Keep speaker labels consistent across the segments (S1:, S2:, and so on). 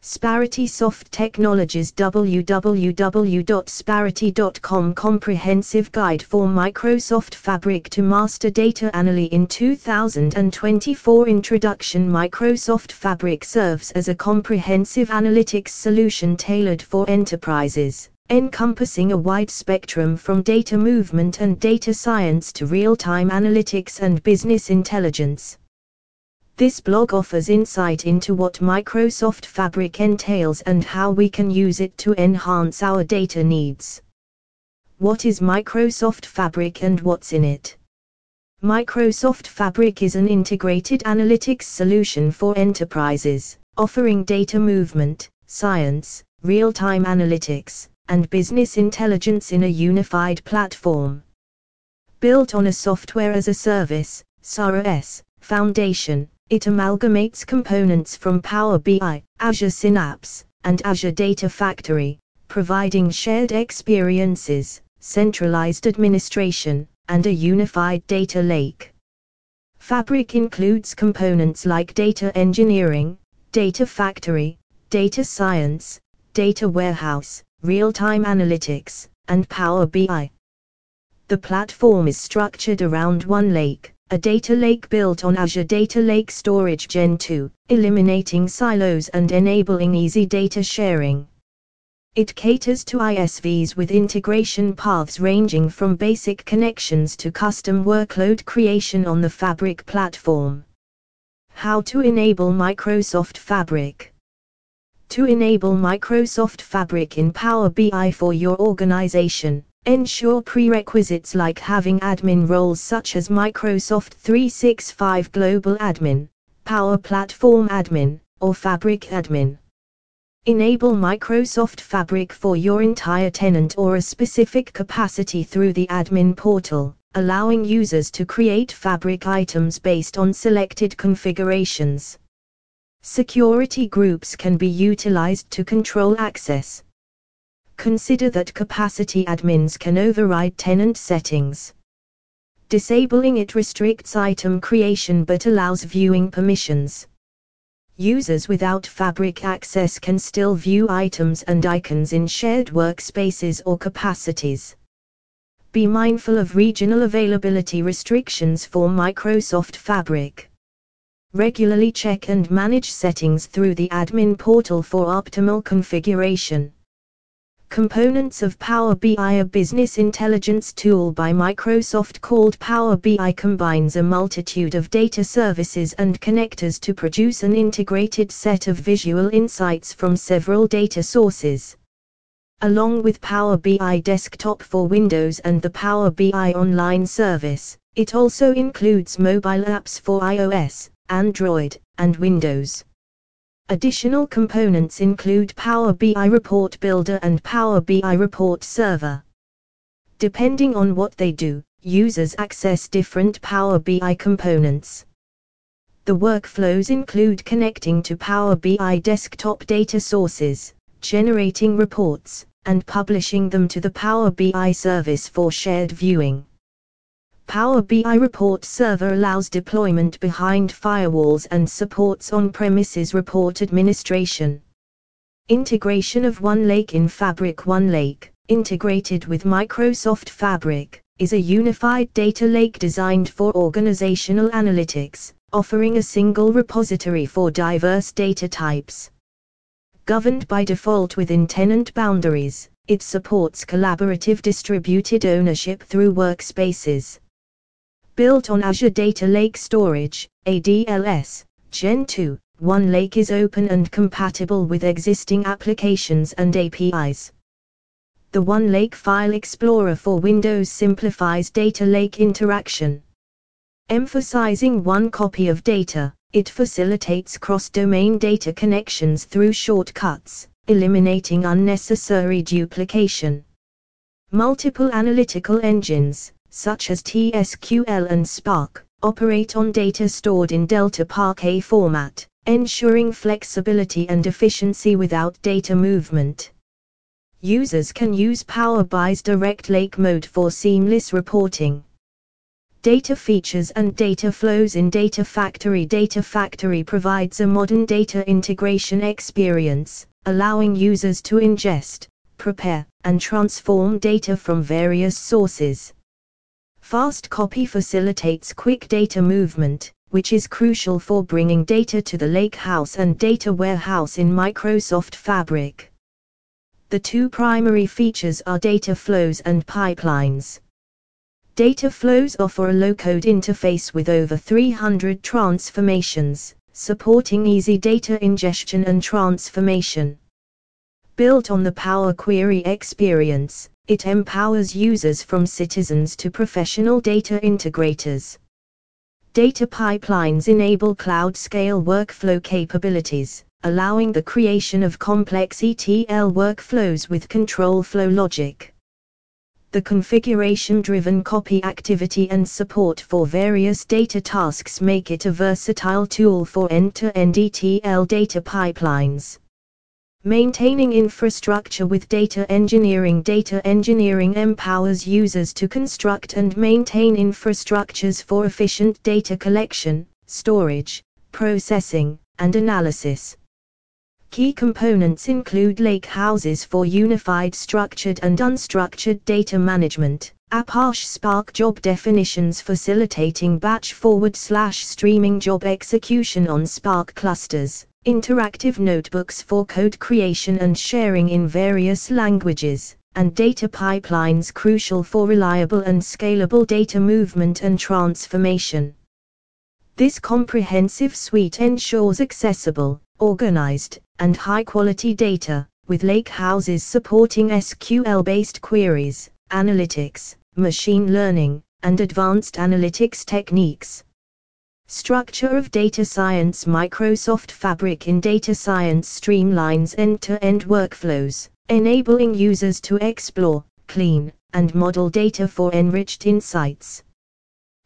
S1: Sparity Soft Technologies www.sparity.com Comprehensive Guide for Microsoft Fabric to Master Data Analysis in 2024 Introduction Microsoft Fabric serves as a comprehensive analytics solution tailored for enterprises, encompassing a wide spectrum from data movement and data science to real-time analytics and business intelligence. This blog offers insight into what Microsoft Fabric entails and how we can use it to enhance our data needs. What is Microsoft Fabric and what's in it? Microsoft Fabric is an integrated analytics solution for enterprises, offering data movement, science, real-time analytics, and business intelligence in a unified platform. Built on a software as a service, SaaS, foundation, it amalgamates components from Power BI, Azure Synapse, and Azure Data Factory, providing shared experiences, centralized administration, and a unified data lake. Fabric includes components like data engineering, data factory, data science, data warehouse, real-time analytics, and Power BI. The platform is structured around OneLake, a data lake built on Azure Data Lake Storage Gen 2, eliminating silos and enabling easy data sharing. It caters to ISVs with integration paths ranging from basic connections to custom workload creation on the Fabric platform. How to enable Microsoft Fabric To enable Microsoft Fabric in Power BI for your organization, Ensure prerequisites like having admin roles such as Microsoft 365 Global Admin, Power Platform Admin, or Fabric Admin. Enable Microsoft Fabric for your entire tenant or a specific capacity through the admin portal, allowing users to create Fabric items based on selected configurations. Security groups can be utilized to control access, Consider that capacity admins can override tenant settings. Disabling it restricts item creation but allows viewing permissions. Users without Fabric access can still view items and icons in shared workspaces or capacities. Be mindful of regional availability restrictions for Microsoft Fabric. Regularly check and manage settings through the admin portal for optimal configuration. Components of Power BI A business intelligence tool by Microsoft called Power BI combines a multitude of data services and connectors to produce an integrated set of visual insights from several data sources. Along with Power BI Desktop for Windows and the Power BI Online service, it also includes mobile apps for iOS, Android, and Windows. Additional components include Power BI Report Builder and Power BI Report Server. Depending on what they do, users access different Power BI components. The workflows include connecting to Power BI desktop data sources, generating reports, and publishing them to the Power BI service for shared viewing. Power BI Report Server allows deployment behind firewalls and supports on-premises report administration. Integration of OneLake in Fabric OneLake, integrated with Microsoft Fabric, is a unified data lake designed for organizational analytics, offering a single repository for diverse data types. Governed by default within tenant boundaries, it supports collaborative distributed ownership through workspaces. Built on Azure Data Lake Storage, ADLS, Gen 2, OneLake is open and compatible with existing applications and APIs. The OneLake File Explorer for Windows simplifies data lake interaction. Emphasizing one copy of data, it facilitates cross-domain data connections through shortcuts, eliminating unnecessary duplication. Multiple analytical engines, such as TSQL and Spark, operate on data stored in Delta Parquet format, ensuring flexibility and efficiency without data movement. Users can use Power BI's Direct Lake mode for seamless reporting. Data features and data flows in Data Factory. Data Factory provides a modern data integration experience, allowing users to ingest, prepare, and transform data from various sources. Fast copy facilitates quick data movement, which is crucial for bringing data to the lakehouse and data warehouse in Microsoft Fabric. The two primary features are data flows and pipelines. Data flows offer a low-code interface with over 300 transformations, supporting easy data ingestion and transformation. Built on the Power Query experience, it empowers users from citizens to professional data integrators. Data pipelines enable cloud-scale workflow capabilities, allowing the creation of complex ETL workflows with control flow logic the configuration-driven copy activity and support for various data tasks make it a versatile tool for end-to-end ETL data pipelines. Maintaining infrastructure with data engineering Data engineering empowers users to construct and maintain infrastructures for efficient data collection, storage, processing, and analysis. Key components include lake houses for unified structured and unstructured data management, Apache Spark job definitions facilitating batch forward slash streaming job execution on Spark clusters, interactive notebooks for code creation and sharing in various languages, and data pipelines crucial for reliable and scalable data movement and transformation. This comprehensive suite ensures accessible, organized, and high-quality data, with lake houses supporting SQL-based queries, analytics, machine learning, and advanced analytics techniques. Structure of Data Science Microsoft Fabric in Data Science streamlines end-to-end workflows, enabling users to explore, clean, and model data for enriched insights.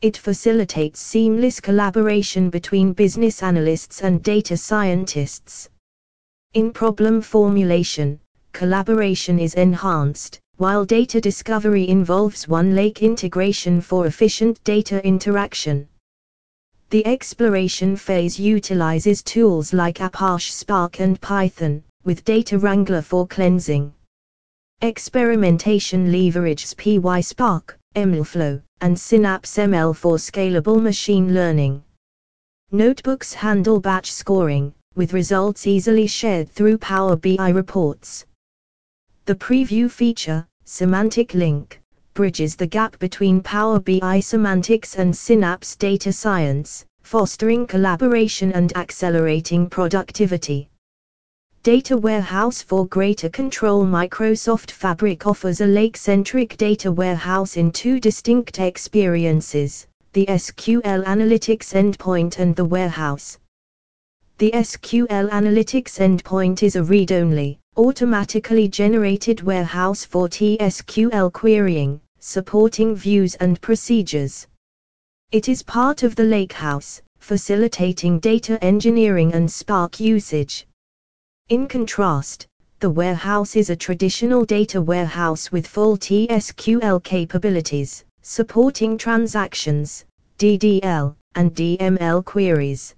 S1: It facilitates seamless collaboration between business analysts and data scientists. In problem formulation, collaboration is enhanced, while data discovery involves OneLake integration for efficient data interaction. The exploration phase utilizes tools like Apache Spark and Python, with Data Wrangler for cleansing. Experimentation leverages PySpark, MLflow, and Synapse ML for scalable machine learning. Notebooks handle batch scoring, with results easily shared through Power BI reports. The preview feature, Semantic Link, bridges the gap between Power BI semantics and Synapse data science, fostering collaboration and accelerating productivity. Data Warehouse for greater control Microsoft Fabric offers a lake-centric data warehouse in two distinct experiences, the SQL Analytics endpoint and the warehouse. The SQL Analytics endpoint is a read-only, automatically generated warehouse for TSQL querying, supporting views and procedures. It is part of the Lakehouse, facilitating data engineering and Spark usage. In contrast, the warehouse is a traditional data warehouse with full TSQL capabilities, supporting transactions, DDL, and DML queries.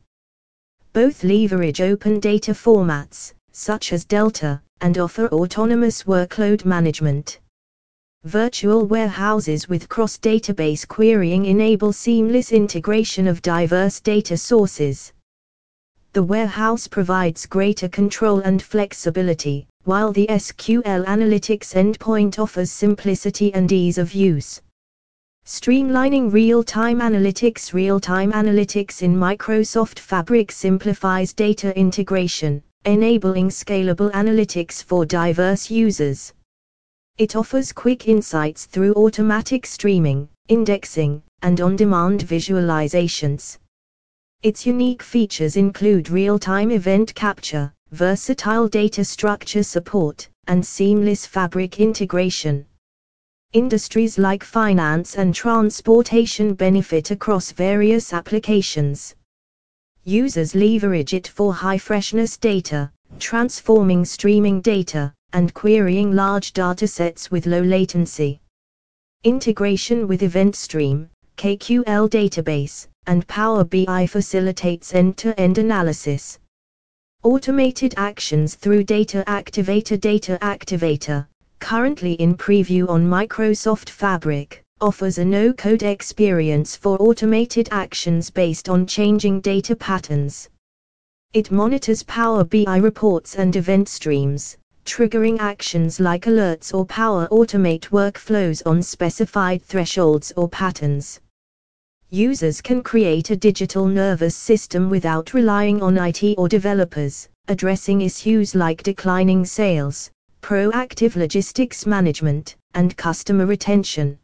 S1: Both leverage open data formats, such as Delta, and offer autonomous workload management. Virtual warehouses with cross-database querying enable seamless integration of diverse data sources the warehouse provides greater control and flexibility, while the SQL Analytics endpoint offers simplicity and ease of use. Streamlining real-time analytics Real-time analytics in Microsoft Fabric simplifies data integration, enabling scalable analytics for diverse users. It offers quick insights through automatic streaming, indexing, and on-demand visualizations. Its unique features include real-time event capture, versatile data structure support, and seamless fabric integration. Industries like finance and transportation benefit across various applications. Users leverage it for high freshness data, transforming streaming data, and querying large datasets with low latency. Integration with EventStream, KQL database, and Power BI facilitates end-to-end analysis. Automated actions through Data Activator Data Activator, currently in preview on Microsoft Fabric, offers a no-code experience for automated actions based on changing data patterns. It monitors Power BI reports and event streams, triggering actions like alerts or Power Automate workflows on specified thresholds or patterns. Users can create a digital nervous system without relying on IT or developers, addressing issues like declining sales, proactive logistics management, and customer retention.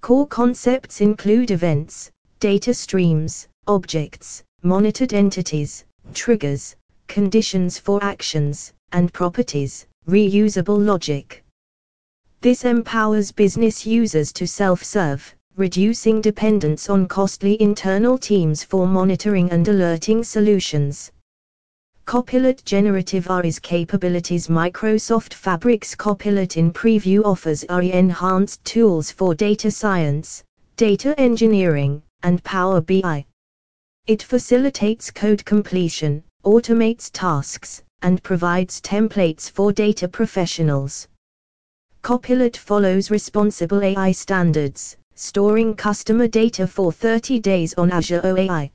S1: Core concepts include events, data streams, objects, monitored entities, triggers, conditions for actions, and properties, reusable logic. This empowers business users to self-serve, reducing dependence on costly internal teams for monitoring and alerting solutions. Copilot Generative AI's capabilities Microsoft Fabric's Copilot in preview offers AI enhanced tools for data science, data engineering, and Power BI. It facilitates code completion, automates tasks, and provides templates for data professionals. Copilot follows responsible AI standards, storing customer data for 30 days on Azure OAI.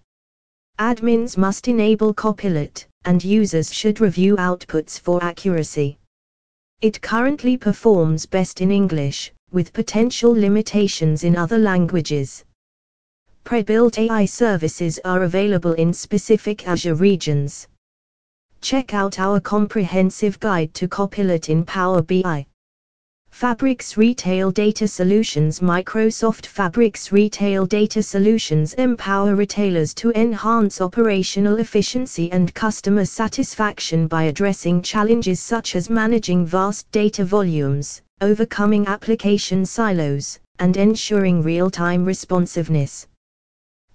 S1: Admins must enable Copilot, and users should review outputs for accuracy. It currently performs best in English, with potential limitations in other languages. Pre-built AI services are available in specific Azure regions. Check out our comprehensive guide to Copilot in Power BI. Fabric's Retail Data Solutions Microsoft Fabric's Retail Data Solutions empower retailers to enhance operational efficiency and customer satisfaction by addressing challenges such as managing vast data volumes, overcoming application silos, and ensuring real-time responsiveness.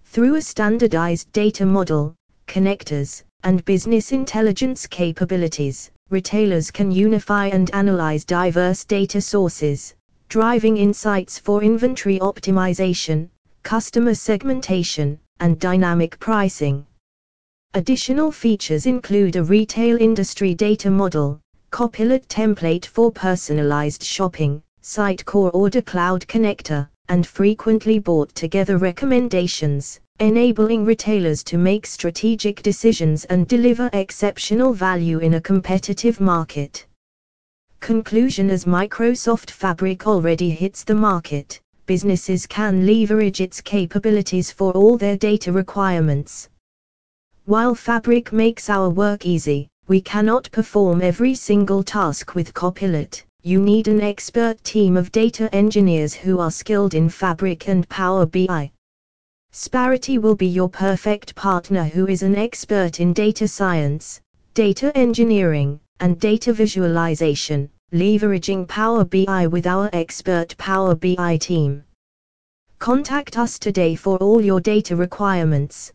S1: Through a standardized data model, connectors, and business intelligence capabilities, retailers can unify and analyze diverse data sources, driving insights for inventory optimization, customer segmentation, and dynamic pricing. Additional features include a retail industry data model, Copilot template for personalized shopping, Sitecore Order Cloud Connector, and frequently bought together recommendations, enabling retailers to make strategic decisions and deliver exceptional value in a competitive market. Conclusion As Microsoft Fabric already hits the market, businesses can leverage its capabilities for all their data requirements. While Fabric makes our work easy, we cannot perform every single task with Copilot. You need an expert team of data engineers who are skilled in Fabric and Power BI. Sparity will be your perfect partner who is an expert in data science, data engineering, and data visualization, leveraging Power BI with our expert Power BI team. Contact us today for all your data requirements.